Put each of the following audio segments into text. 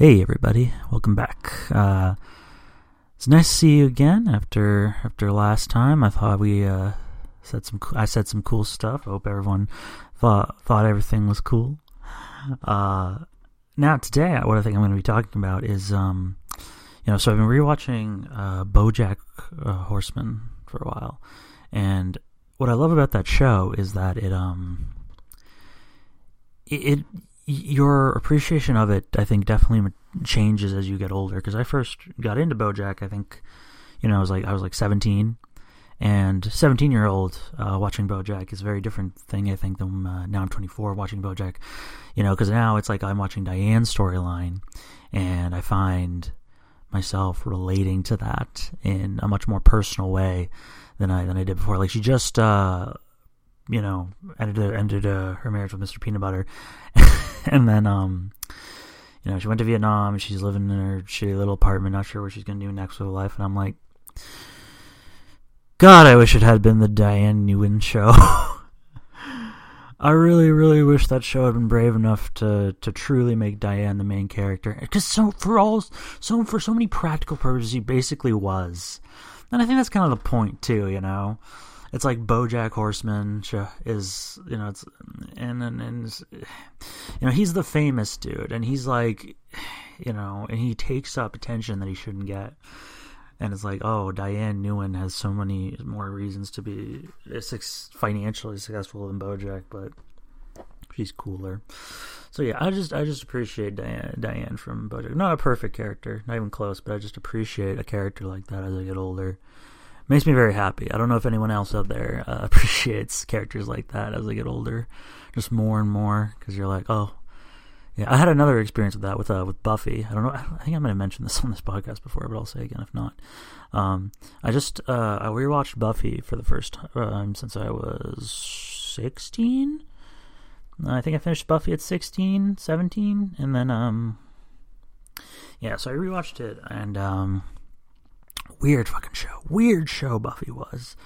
Hey everybody, welcome back. Uh, it's nice to see you again after after last time. I thought we uh, said some I said some cool stuff. I hope everyone thought thought everything was cool. Uh, now today, what I think I'm going to be talking about is um, you know, so I've been rewatching uh, BoJack uh, Horseman for a while, and what I love about that show is that it um it, it your appreciation of it, I think, definitely changes as you get older. Because I first got into BoJack, I think, you know, I was like I was like 17, and 17 year old uh, watching BoJack is a very different thing. I think than uh, now I'm 24 watching BoJack, you know, because now it's like I'm watching Diane's storyline, and I find myself relating to that in a much more personal way than I than I did before. Like she just. Uh, you know, ended ended uh, her marriage with Mr. Peanut Butter, and then um, you know, she went to Vietnam. She's living in her shitty little apartment, not sure what she's gonna do next with her life. And I'm like, God, I wish it had been the Diane Nguyen show. I really, really wish that show had been brave enough to to truly make Diane the main character. Because so for all so for so many practical purposes, he basically was, and I think that's kind of the point too. You know, it's like BoJack Horseman is you know it's and and, and you know he's the famous dude and he's like you know and he takes up attention that he shouldn't get. And it's like oh Diane Nguyen has so many more reasons to be financially successful than BoJack but she's cooler. So yeah I just I just appreciate Diane Diane from BoJack. Not a perfect character not even close but I just appreciate a character like that as I get older makes me very happy. I don't know if anyone else out there uh, appreciates characters like that as they get older, just more and more because you're like, oh, yeah. I had another experience with that with uh, with Buffy. I don't know. I think I might have mentioned this on this podcast before, but I'll say again if not. Um, I just uh, I rewatched Buffy for the first time since I was sixteen. I think I finished Buffy at 16, 17, and then um, yeah. So I rewatched it and um weird fucking show. Weird show Buffy was.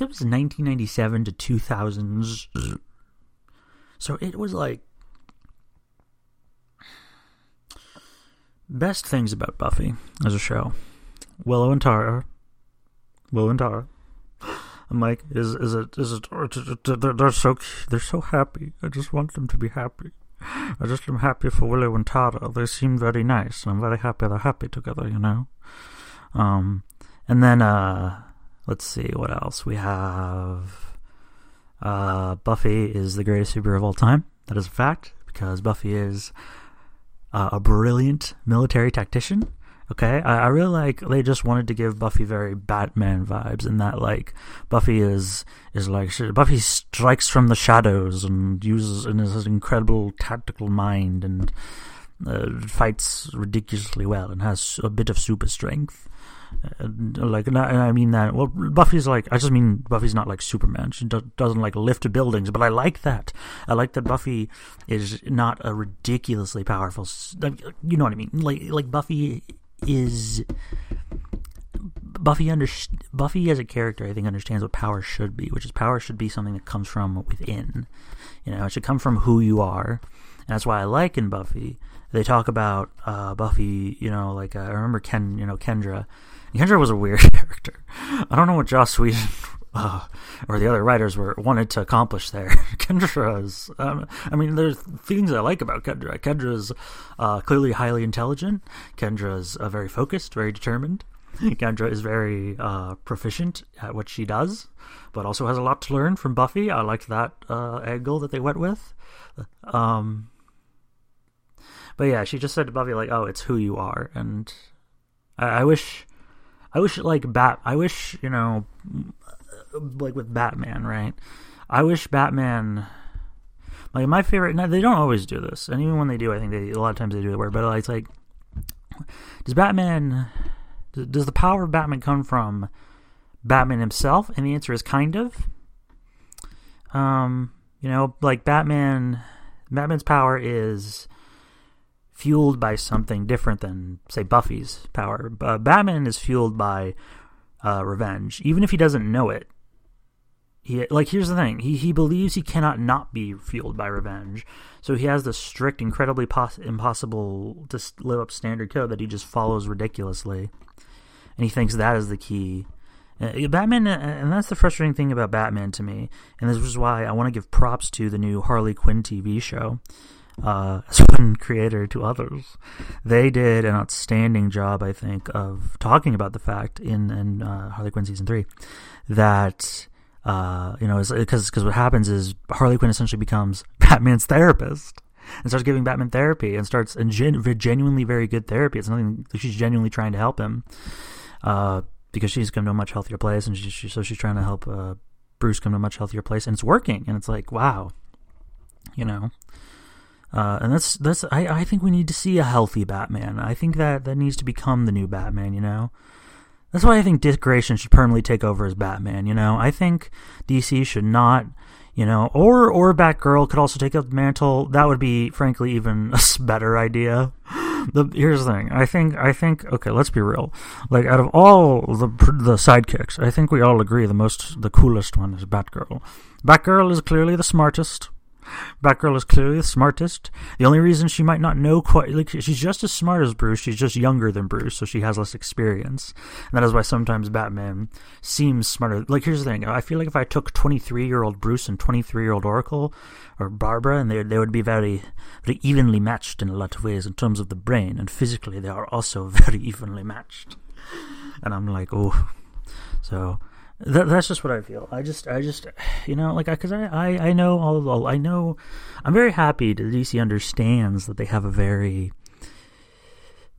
It was 1997 to 2000s. So it was like best things about Buffy as a show. Willow and Tara. Willow and Tara. I'm like, is is it is it? They're, they're so they're so happy. I just want them to be happy. I just am happy for Willow and Tara. They seem very nice. I'm very happy they're happy together. You know. Um, and then uh, let's see what else we have. Uh, Buffy is the greatest superhero of all time. That is a fact because Buffy is uh, a brilliant military tactician. Okay, I, I, really like. They just wanted to give Buffy very Batman vibes, in that like Buffy is is like Buffy strikes from the shadows and uses and has an incredible tactical mind and uh, fights ridiculously well and has a bit of super strength. Like, and I mean that. Well, Buffy's like, I just mean Buffy's not like Superman. She do, doesn't like lift buildings, but I like that. I like that Buffy is not a ridiculously powerful. You know what I mean? Like, like Buffy is. Buffy under Buffy as a character, I think, understands what power should be, which is power should be something that comes from within. You know, it should come from who you are, and that's why I like in Buffy. They talk about uh, Buffy, you know, like uh, I remember Ken, you know, Kendra Kendra was a weird character. I don't know what Joss Whedon uh, or the other writers were wanted to accomplish there. Kendra is, um, I mean, there's things I like about Kendra. Kendra is uh, clearly highly intelligent. Kendra is uh, very focused, very determined. Kendra is very uh, proficient at what she does, but also has a lot to learn from Buffy. I like that uh, angle that they went with. Um, but yeah, she just said to Buffy like, "Oh, it's who you are," and I, I wish I wish like Bat. I wish you know, like with Batman, right? I wish Batman. Like my favorite. They don't always do this, and even when they do, I think they a lot of times they do it. Where, but it's like, does Batman? Does the power of Batman come from Batman himself? And the answer is kind of. Um, you know, like Batman. Batman's power is fueled by something different than, say, Buffy's power. Uh, Batman is fueled by uh, revenge, even if he doesn't know it. he like here's the thing he he believes he cannot not be fueled by revenge so he has this strict incredibly pos- impossible to live up standard code that he just follows ridiculously and he thinks that is the key uh, Batman, uh, and that's the frustrating thing about Batman to me, and this is why I want to give props to the new Harley Quinn TV show. Uh, as one creator to others, they did an outstanding job, I think, of talking about the fact in in uh, Harley Quinn season three that uh, you know, because because what happens is Harley Quinn essentially becomes Batman's therapist and starts giving Batman therapy and starts and gen- genuinely very good therapy. It's nothing she's genuinely trying to help him uh, because she's come to a much healthier place, and she, she, so she's trying to help uh, Bruce come to a much healthier place, and it's working. And it's like, wow, you know. Uh, and that's that's I, I think we need to see a healthy Batman. I think that that needs to become the new Batman. You know, that's why I think Dick Grayson should permanently take over as Batman. You know, I think DC should not, you know, or or Batgirl could also take up the mantle. That would be, frankly, even a better idea. The, here's the thing. I think I think okay. Let's be real. Like out of all the the sidekicks, I think we all agree the most the coolest one is Batgirl. Batgirl is clearly the smartest. Batgirl is clearly the smartest. The only reason she might not know quite, like, she's just as smart as Bruce. She's just younger than Bruce, so she has less experience. And that is why sometimes Batman seems smarter. Like, here's the thing. I feel like if I took 23 year old Bruce and 23 year old Oracle or Barbara, and they, they would be very, very evenly matched in a lot of ways in terms of the brain, and physically they are also very evenly matched. And I'm like, oh. So, that, that's just what I feel. I just, I just, you know, like, because I, I, I know all, all, I know, I'm very happy that DC understands that they have a very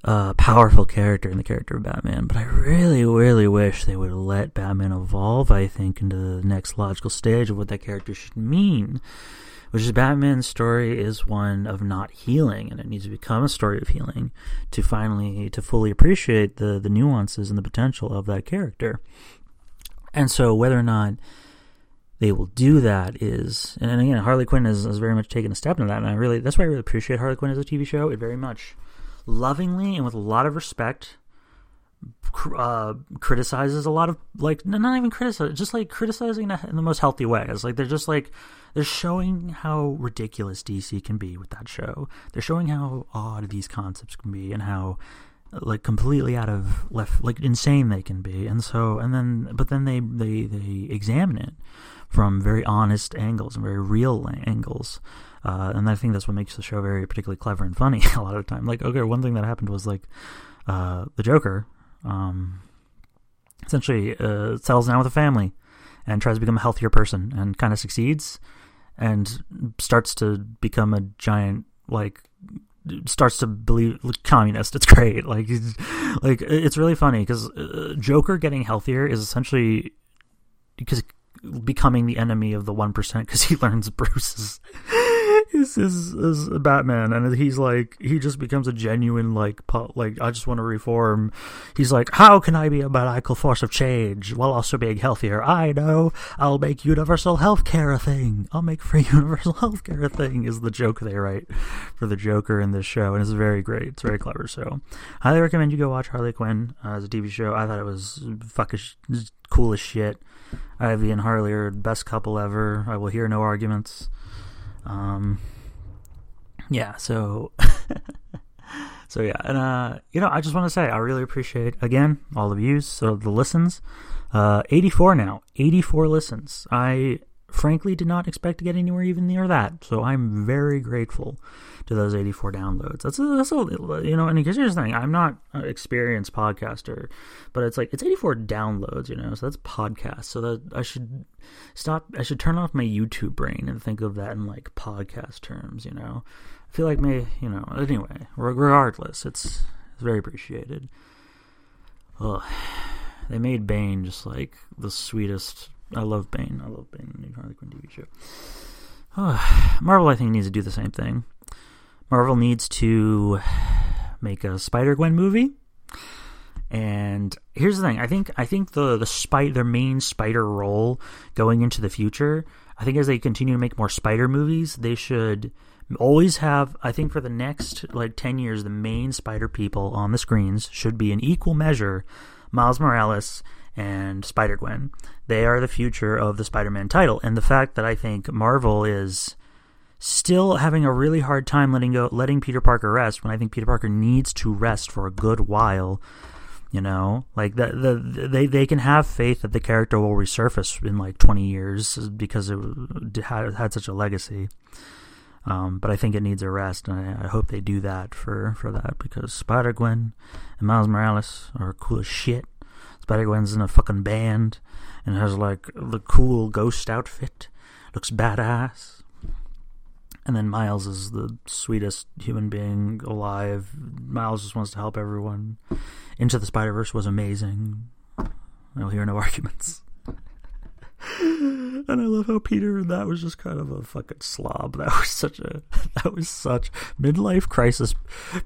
uh, powerful character in the character of Batman, but I really, really wish they would let Batman evolve, I think, into the next logical stage of what that character should mean. Which is Batman's story is one of not healing, and it needs to become a story of healing to finally to fully appreciate the the nuances and the potential of that character. And so whether or not they will do that is, and again, Harley Quinn has, has very much taken a step into that, and I really that's why I really appreciate Harley Quinn as a TV show. It very much lovingly and with a lot of respect uh, criticizes a lot of like not even criticize, just like criticizing in the most healthy way. It's like they're just like they're showing how ridiculous DC can be with that show. They're showing how odd these concepts can be and how like completely out of left like insane they can be. And so and then but then they they they examine it from very honest angles and very real angles. Uh, and I think that's what makes the show very particularly clever and funny a lot of the time. Like okay one thing that happened was like uh, the Joker um, essentially uh, settles down with a family and tries to become a healthier person and kind of succeeds and starts to become a giant like starts to believe like, communist. It's great. Like, like it's really funny because uh, Joker getting healthier is essentially because becoming the enemy of the one percent because he learns Bruce's is, is is Batman, and he's like he just becomes a genuine like like I just want to reform. He's like, how can I be a maniacal force of change while also being healthier? I know I'll make universal healthcare a thing. I'll make free universal healthcare a thing. Is the joke they write for the Joker in this show, and it's very great. It's very clever. So, highly recommend you go watch Harley Quinn uh, as a TV show. I thought it was fucking cool as shit. Ivy and Harley are the best couple ever. I will hear no arguments. Um, yeah, so so yeah, and uh, you know, I just want to say I really appreciate again all the views, so the listens. Uh, 84 now, 84 listens. I frankly did not expect to get anywhere even near that, so I'm very grateful to those 84 downloads. That's a, that's a, you know, and here's the thing: I'm not an experienced podcaster, but it's like it's 84 downloads, you know, so that's podcast. So that I should stop. I should turn off my YouTube brain and think of that in like podcast terms, you know. I feel like may, you know. Anyway, regardless, it's it's very appreciated. Ugh. They made Bane just like the sweetest. I love Bane. I love Bane, in the new Harley Quinn TV show. Marvel, I think, needs to do the same thing. Marvel needs to make a Spider Gwen movie. And here's the thing: I think I think the the spider their main spider role going into the future. I think as they continue to make more spider movies, they should always have. I think for the next like ten years, the main spider people on the screens should be in equal measure Miles Morales and Spider Gwen. They are the future of the Spider Man title. And the fact that I think Marvel is still having a really hard time letting go letting Peter Parker rest when I think Peter Parker needs to rest for a good while. You know, like the, the they they can have faith that the character will resurface in like twenty years because it had had such a legacy. Um, but I think it needs a rest, and I, I, hope they do that for, for that because Spider Gwen and Miles Morales are cool as shit. Spider Gwen's in a fucking band and has like the cool ghost outfit, looks badass. And then Miles is the sweetest human being alive. Miles just wants to help everyone. Into the Spider Verse was amazing. I'll hear no arguments. and I love how Peter that was just kind of a fucking slob. That was such a that was such midlife crisis.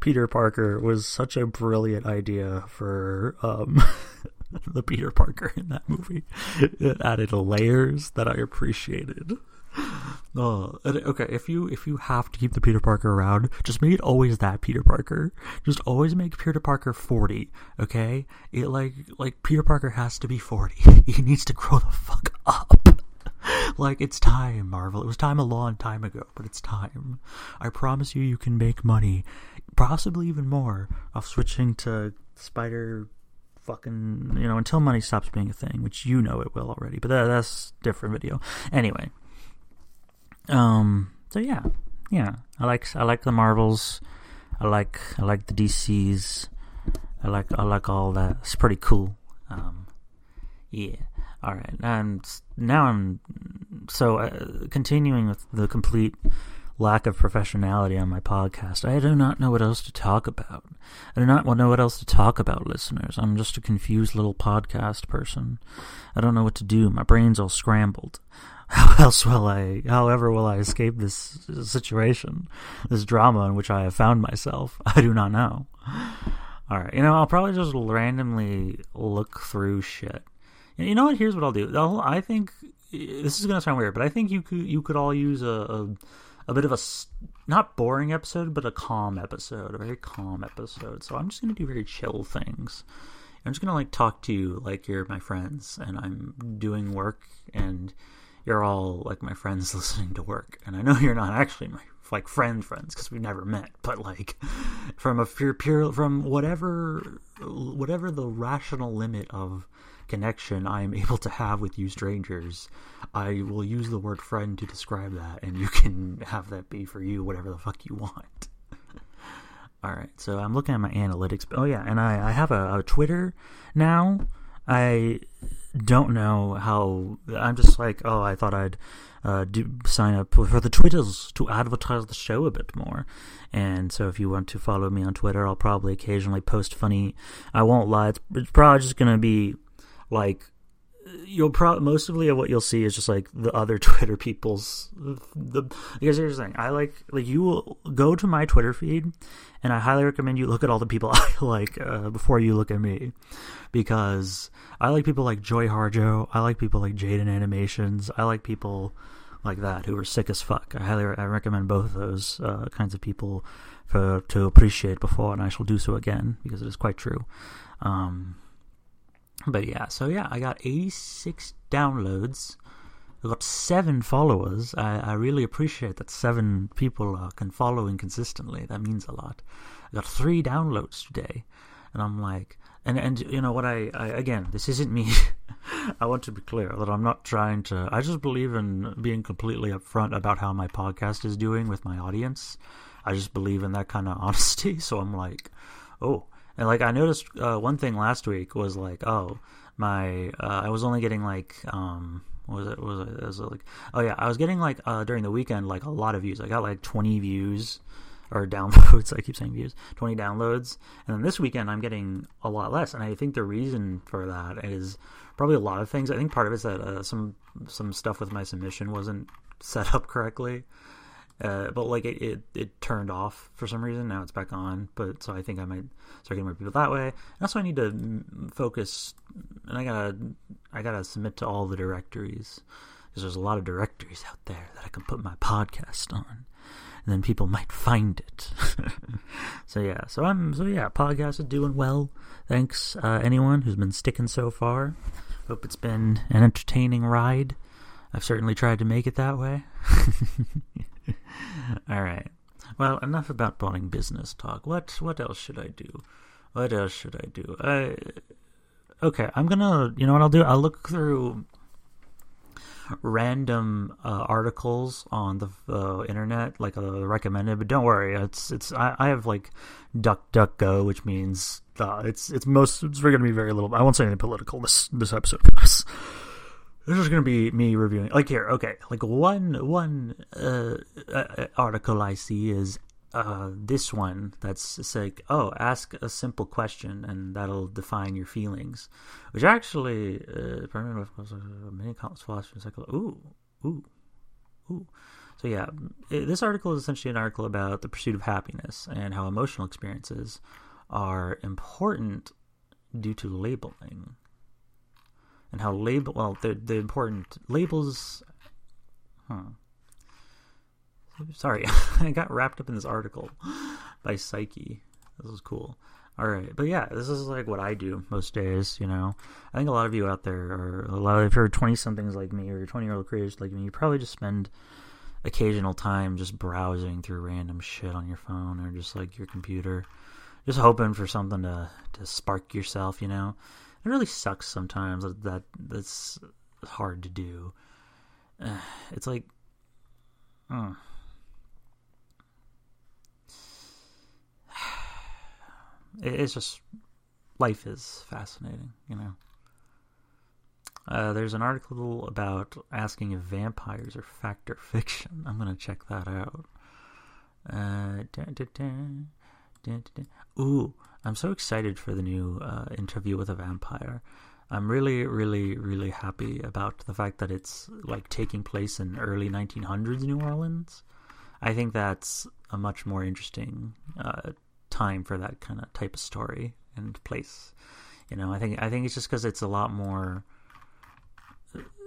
Peter Parker was such a brilliant idea for um, the Peter Parker in that movie. It added layers that I appreciated. Oh, okay. If you if you have to keep the Peter Parker around, just make it always that Peter Parker. Just always make Peter Parker forty. Okay, it like like Peter Parker has to be forty. he needs to grow the fuck up. like it's time, Marvel. It was time a long time ago, but it's time. I promise you, you can make money, possibly even more, off switching to Spider fucking you know until money stops being a thing, which you know it will already. But that, that's different video. Anyway, um, so yeah, yeah, I like I like the Marvels. I like I like the DCs. I like I like all that. It's pretty cool. Um, yeah. All right, and now I'm so uh, continuing with the complete lack of professionality on my podcast. I do not know what else to talk about. I do not know what else to talk about, listeners. I'm just a confused little podcast person. I don't know what to do. My brain's all scrambled. How else will I, however, will I escape this situation, this drama in which I have found myself? I do not know. All right, you know, I'll probably just randomly look through shit. You know what? Here's what I'll do. I'll, I think this is gonna sound weird, but I think you could you could all use a, a a bit of a not boring episode, but a calm episode, a very calm episode. So I'm just gonna do very chill things. I'm just gonna like talk to you like you're my friends, and I'm doing work, and you're all like my friends listening to work. And I know you're not actually my like friend friends because we've never met, but like from a pure pure from whatever whatever the rational limit of connection I am able to have with you strangers, I will use the word friend to describe that, and you can have that be for you whatever the fuck you want. All right, so I'm looking at my analytics. Oh yeah, and I, I have a, a Twitter now. I don't know how. I'm just like, oh, I thought I'd uh, do, sign up for the Twitters to advertise the show a bit more. And so, if you want to follow me on Twitter, I'll probably occasionally post funny. I won't lie; it's, it's probably just gonna be like you'll probably mostly of what you'll see is just like the other Twitter people's the because here's the thing I like like you will go to my Twitter feed and I highly recommend you look at all the people I like uh, before you look at me because I like people like Joy Harjo I like people like Jaiden Animations I like people like that who are sick as fuck I highly I recommend both of those uh, kinds of people for to appreciate before and I shall do so again because it is quite true. Um, but yeah, so yeah, I got 86 downloads. I got seven followers. I, I really appreciate that seven people uh, can follow consistently. That means a lot. I got three downloads today, and I'm like, and and you know what? I, I again, this isn't me. I want to be clear that I'm not trying to. I just believe in being completely upfront about how my podcast is doing with my audience. I just believe in that kind of honesty. So I'm like, oh, and like I noticed uh, one thing last week was like, oh, my uh, I was only getting like um was it was it, was it like oh yeah I was getting like uh, during the weekend like a lot of views. I got like 20 views or downloads. I keep saying views, 20 downloads. And then this weekend I'm getting a lot less. And I think the reason for that is probably a lot of things. I think part of it's that uh, some some stuff with my submission wasn't set up correctly. Uh, but like it, it, it, turned off for some reason. Now it's back on. But so I think I might start getting more people that way. And also I need to focus, and I gotta I gotta submit to all the directories because there's a lot of directories out there that I can put my podcast on, and then people might find it. So yeah, so I'm so yeah, podcast is doing well. Thanks uh, anyone who's been sticking so far. Hope it's been an entertaining ride. I've certainly tried to make it that way. All right. Well, enough about boring business talk. What what else should I do? What else should I do? I okay, I'm gonna. You know what I'll do? I'll look through random uh, articles on the uh, internet, like uh, recommended. But don't worry, it's it's I, I have like Duck Duck Go, which means uh, it's it's most it's going to be very little. I won't say anything political this this episode. This is going to be me reviewing. Like here, okay, like one one uh, uh, article I see is uh, this one that's like, oh, ask a simple question and that'll define your feelings, which actually, uh, many philosophers like, ooh, ooh, ooh. So yeah, this article is essentially an article about the pursuit of happiness and how emotional experiences are important due to labeling, and how label well the the important labels, huh Sorry, I got wrapped up in this article by Psyche. This is cool. All right, but yeah, this is like what I do most days. You know, I think a lot of you out there are a lot of if you're twenty somethings like me or twenty year old creators like me, you probably just spend occasional time just browsing through random shit on your phone or just like your computer, just hoping for something to to spark yourself. You know, it really sucks sometimes that, that that's hard to do. It's like, uh, it's just life is fascinating, you know. Uh, there's an article about asking if vampires are fact or fiction. I'm gonna check that out. Uh, dun, dun, dun, Ooh, I'm so excited for the new uh, interview with a vampire. I'm really, really, really happy about the fact that it's like taking place in early 1900s New Orleans. I think that's a much more interesting uh, time for that kind of type of story and place. You know, I think I think it's just because it's a lot more.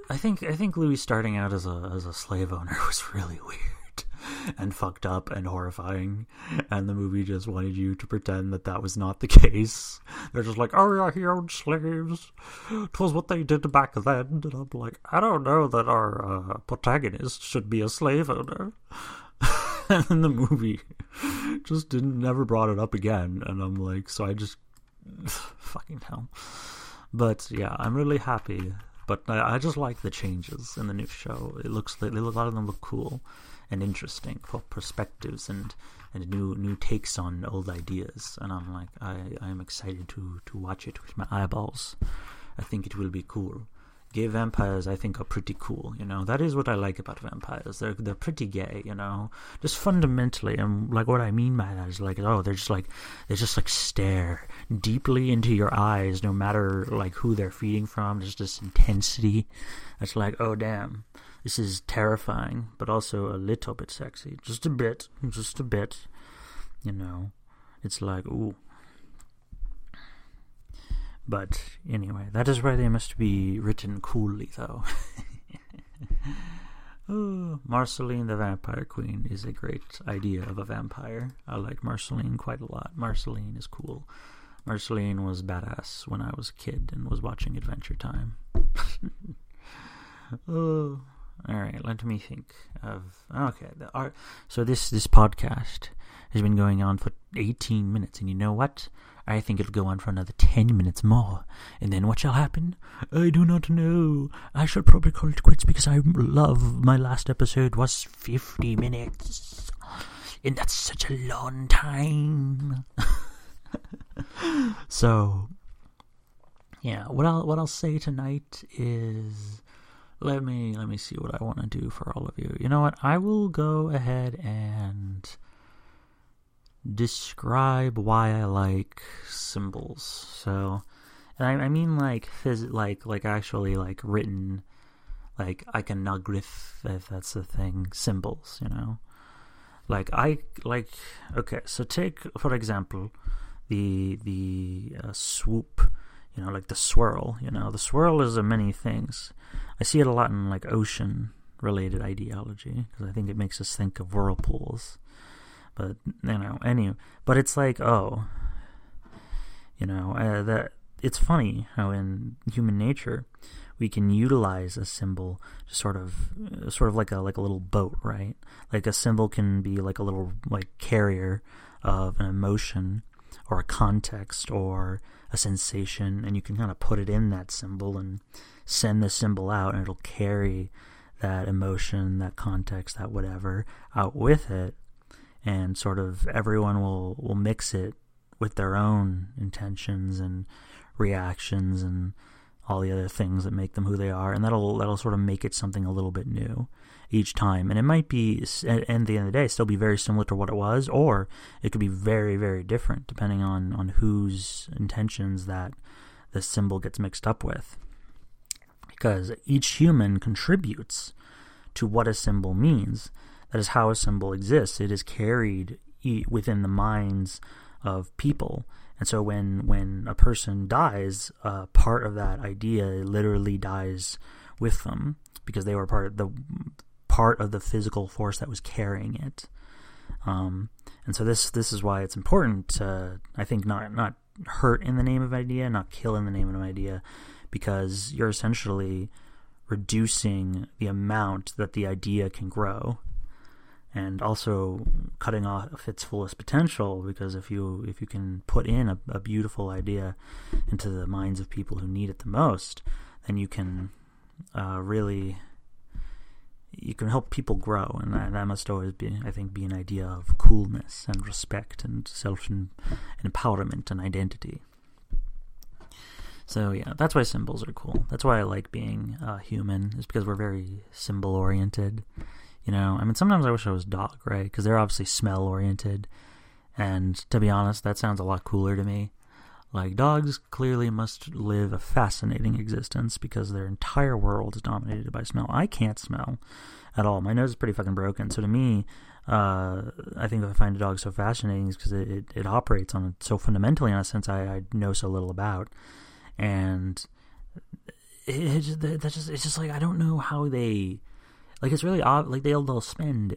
I think I think Louis starting out as a as a slave owner was really weird and fucked up and horrifying, and the movie just wanted you to pretend that that was not the case. They're just like, "Oh yeah, he owned slaves. Twas what they did back then." And I'm like, I don't know that our uh, protagonist should be a slave owner. and the movie just didn't never brought it up again and i'm like so i just fucking hell but yeah i'm really happy but I, I, just like the changes in the new show it looks like a lot of them look cool and interesting for perspectives and and new new takes on old ideas and i'm like i i am excited to to watch it with my eyeballs i think it will be cool gay vampires I think are pretty cool. You know, that is what I like about vampires. They're they're pretty gay. You know, just fundamentally, and like what I mean by that is like, oh, they're just like they just like stare deeply into your eyes, no matter like who they're feeding from. There's this intensity. It's like, oh damn, this is terrifying, but also a little bit sexy, just a bit, just a bit. You know, it's like, ooh, but anyway, that is why they must be written coolly, though. oh, Marceline the Vampire Queen is a great idea of a vampire. I like Marceline quite a lot. Marceline is cool. Marceline was badass when I was a kid and was watching Adventure Time. oh, all right. Let me think of okay. The art. So this this podcast has been going on for 18 minutes, and you know what? I think it'll go on for another ten minutes more. And then what shall happen? I do not know. I shall probably call it quits because I love my last episode was fifty minutes. And that's such a long time. so yeah, what I'll what I'll say tonight is let me let me see what I want to do for all of you. You know what? I will go ahead and describe why I like symbols. So, and I, I mean like phys- like like actually like written, like iconograph if that's the thing, symbols. You know, like I like okay. So take for example, the the uh, swoop. You know, like the swirl. You know, the swirl is a many things. I see it a lot in like ocean related ideology because I think it makes us think of whirlpools But you know, any. But it's like, oh, you know, uh, that it's funny how in human nature we can utilize a symbol to sort of uh, sort of like a like a little boat, right? Like a symbol can be like a little like carrier of an emotion or a context or a sensation and you can kind of put it in that symbol and send the symbol out and it'll carry that emotion, that context, that whatever out with it. And sort of everyone will will mix it with their own intentions and reactions and all the other things that make them who they are, and that'll that'll sort of make it something a little bit new each time. And it might be, at, the end of the day, still be very similar to what it was, or it could be very very different depending on on whose intentions that the symbol gets mixed up with. Because each human contributes to what a symbol means. That is how a symbol exists. It is carried within the minds of people. And so when when a person dies, uh, part of that idea literally dies with them because they were part of the part of the physical force that was carrying it. Um, and so this this is why it's important to I think not not hurt in the name of an idea, not kill in the name of an idea, because you're essentially reducing the amount that the idea can grow and also cutting off its fullest potential because if you if you can put in a, a, beautiful idea into the minds of people who need it the most then you can uh, really you can help people grow and that, that, must always be i think be an idea of coolness and respect and self empowerment and identity so yeah that's why symbols are cool that's why i like being uh, human is because we're very symbol oriented you know, I mean, sometimes I wish I was dog, right? Because they're obviously smell oriented. And to be honest, that sounds a lot cooler to me. Like, dogs clearly must live a fascinating existence because their entire world is dominated by smell. I can't smell at all. My nose is pretty fucking broken. So to me, uh, I think I find a dog so fascinating is because it, it, it, operates on so fundamentally on a sense I, I know so little about. And it, it just, that's just, it's just like, I don't know how they like it's really odd. Like they'll they'll spend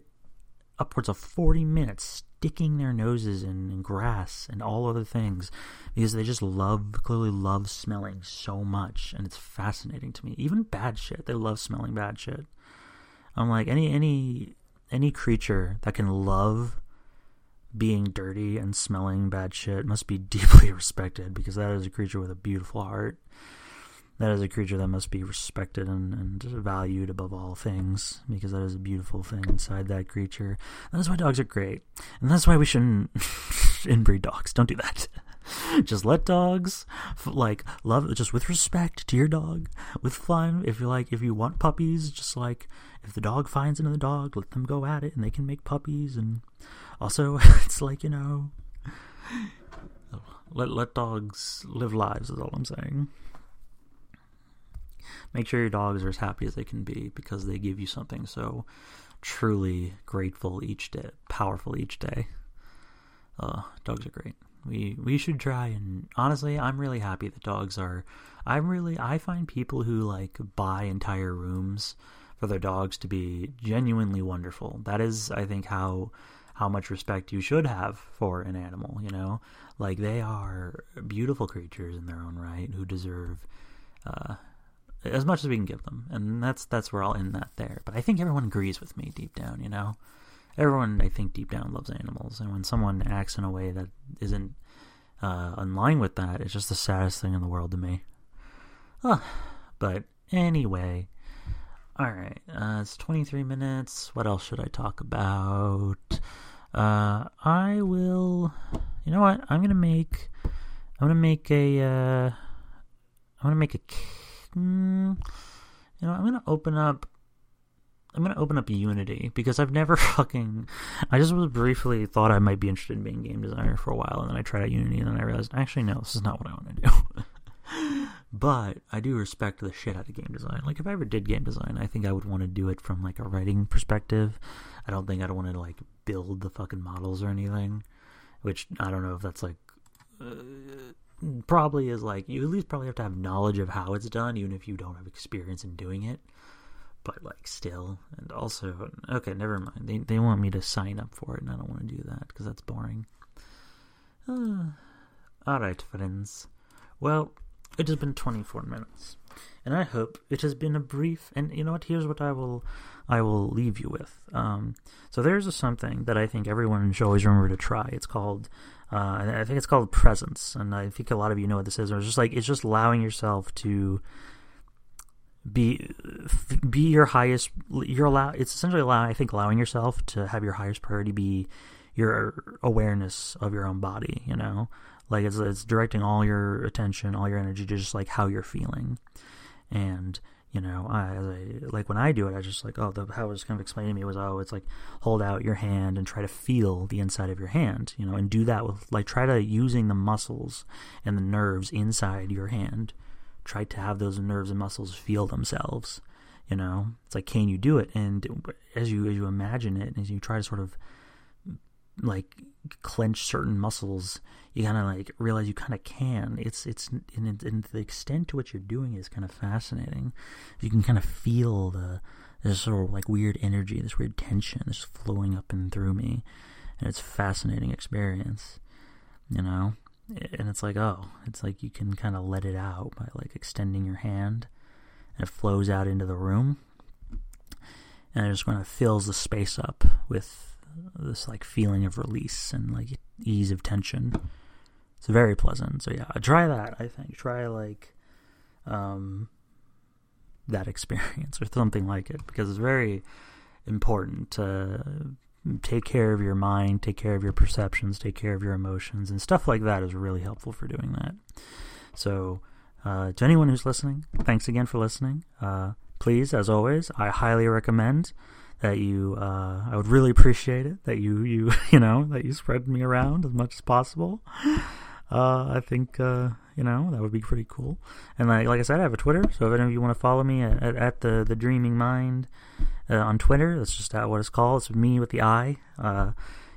upwards of forty minutes sticking their noses in, in grass and all other things because they just love clearly love smelling so much, and it's fascinating to me. Even bad shit, they love smelling bad shit. I'm like any any any creature that can love being dirty and smelling bad shit must be deeply respected because that is a creature with a beautiful heart that is a creature that must be respected and, and valued above all things because that is a beautiful thing inside that creature. And that's why dogs are great. And that's why we shouldn't inbreed dogs. Don't do that. just let dogs like love just with respect to your dog with fun if you like if you want puppies just like if the dog finds another dog let them go at it and they can make puppies and also it's like you know let let dogs live lives is all i'm saying make sure your dogs are as happy as they can be because they give you something so truly grateful each day, powerful each day. Uh, dogs are great. We we should try and honestly, I'm really happy that dogs are. I'm really I find people who like buy entire rooms for their dogs to be genuinely wonderful. That is, I think, how how much respect you should have for an animal. You know, like they are beautiful creatures in their own right who deserve uh, as much as we can give them, and that's that's where I'll end that there. But I think everyone agrees with me deep down, you know. Everyone, I think, deep down loves animals, and when someone acts in a way that isn't uh, in line with that, it's just the saddest thing in the world to me. Huh. But anyway, all right. Uh, it's 23 minutes. What else should I talk about? Uh, I will. You know what? I'm gonna make. I'm gonna make a. Uh, I'm gonna make a mm, you know, I'm gonna open up. I'm gonna open up Unity because I've never fucking. I just was briefly thought I might be interested in being game designer for a while, and then I tried out Unity, and then I realized actually no, this is not what I want to do. but I do respect the shit out of game design. Like if I ever did game design, I think I would want to do it from like a writing perspective. I don't think I'd want to like build the fucking models or anything. Which I don't know if that's like. Uh, probably is like you at least probably have to have knowledge of how it's done, even if you don't have experience in doing it. but like still, and also okay, never mind. They they want me to sign up for it, and I don't want to do that because that's boring. Uh, all right, friends. Well, it has been 24 minutes, and I hope it has been a brief. And you know what? Here's what I will, I will leave you with. Um, so there's a something that I think everyone should always remember to try. It's called, uh, I think it's called presence, and I think a lot of you know what this is. It's just like it's just allowing yourself to be be your highest. You're allow. It's essentially allowing. I think allowing yourself to have your highest priority be your awareness of your own body. You know like it's it's directing all your attention, all your energy to just like how you're feeling, and you know, I, I like when I do it, I just like oh, the how it was kind of explaining to me was oh, it's like hold out your hand and try to feel the inside of your hand, you know, and do that with like try to using the muscles and the nerves inside your hand, try to have those nerves and muscles feel themselves, you know. It's like can you do it? And as you as you imagine it, as you try to sort of like clench certain muscles, you kind of like realize you kind of can. It's it's and, and the extent to which you're doing is kind of fascinating. You can kind of feel the this sort of like weird energy, this weird tension that's flowing up and through me, and it's fascinating experience, you know. And it's like oh, it's like you can kind of let it out by like extending your hand, and it flows out into the room, and it just kind of fills the space up with this like feeling of release and like ease of tension. It's very pleasant. So yeah, try that. I think try like um, that experience or something like it because it's very important to take care of your mind, take care of your perceptions, take care of your emotions, and stuff like that is really helpful for doing that. So, uh, to anyone who's listening, thanks again for listening. Uh, please, as always, I highly recommend that you uh, I would really appreciate it that you you you know that you spread me around as much as possible. Uh, I think uh, you know that would be pretty cool. And like like I said, I have a Twitter, so if any of you want to follow me at, at, at the the Dreaming Mind uh, on Twitter, that's just what it's called. It's me with the I. Uh,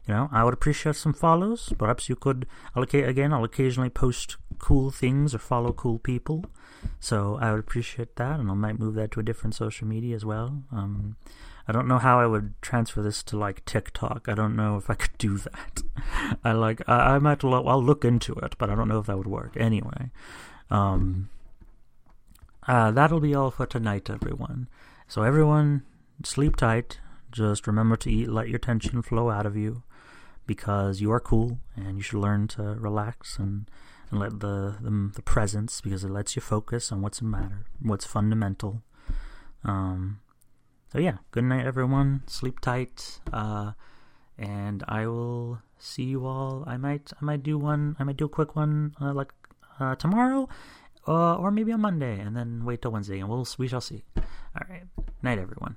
you know, I would appreciate some follows. Perhaps you could allocate again. I'll occasionally post cool things or follow cool people, so I would appreciate that, and I might move that to a different social media as well. Um, I don't know how I would transfer this to like TikTok. I don't know if I could do that. I like I, I might lo- I'll look into it, but I don't know if that would work. Anyway, um, uh, that'll be all for tonight, everyone. So everyone, sleep tight. Just remember to eat. Let your tension flow out of you, because you are cool, and you should learn to relax and and let the, the the, presence because it lets you focus on what's matter, what's fundamental. Um, so yeah, good night, everyone. Sleep tight. Uh, and I will see you all. I might, I might do one. I might do a quick one, uh, like uh, tomorrow, uh, or maybe on Monday, and then wait till Wednesday, and we'll we shall see. All right, night, everyone.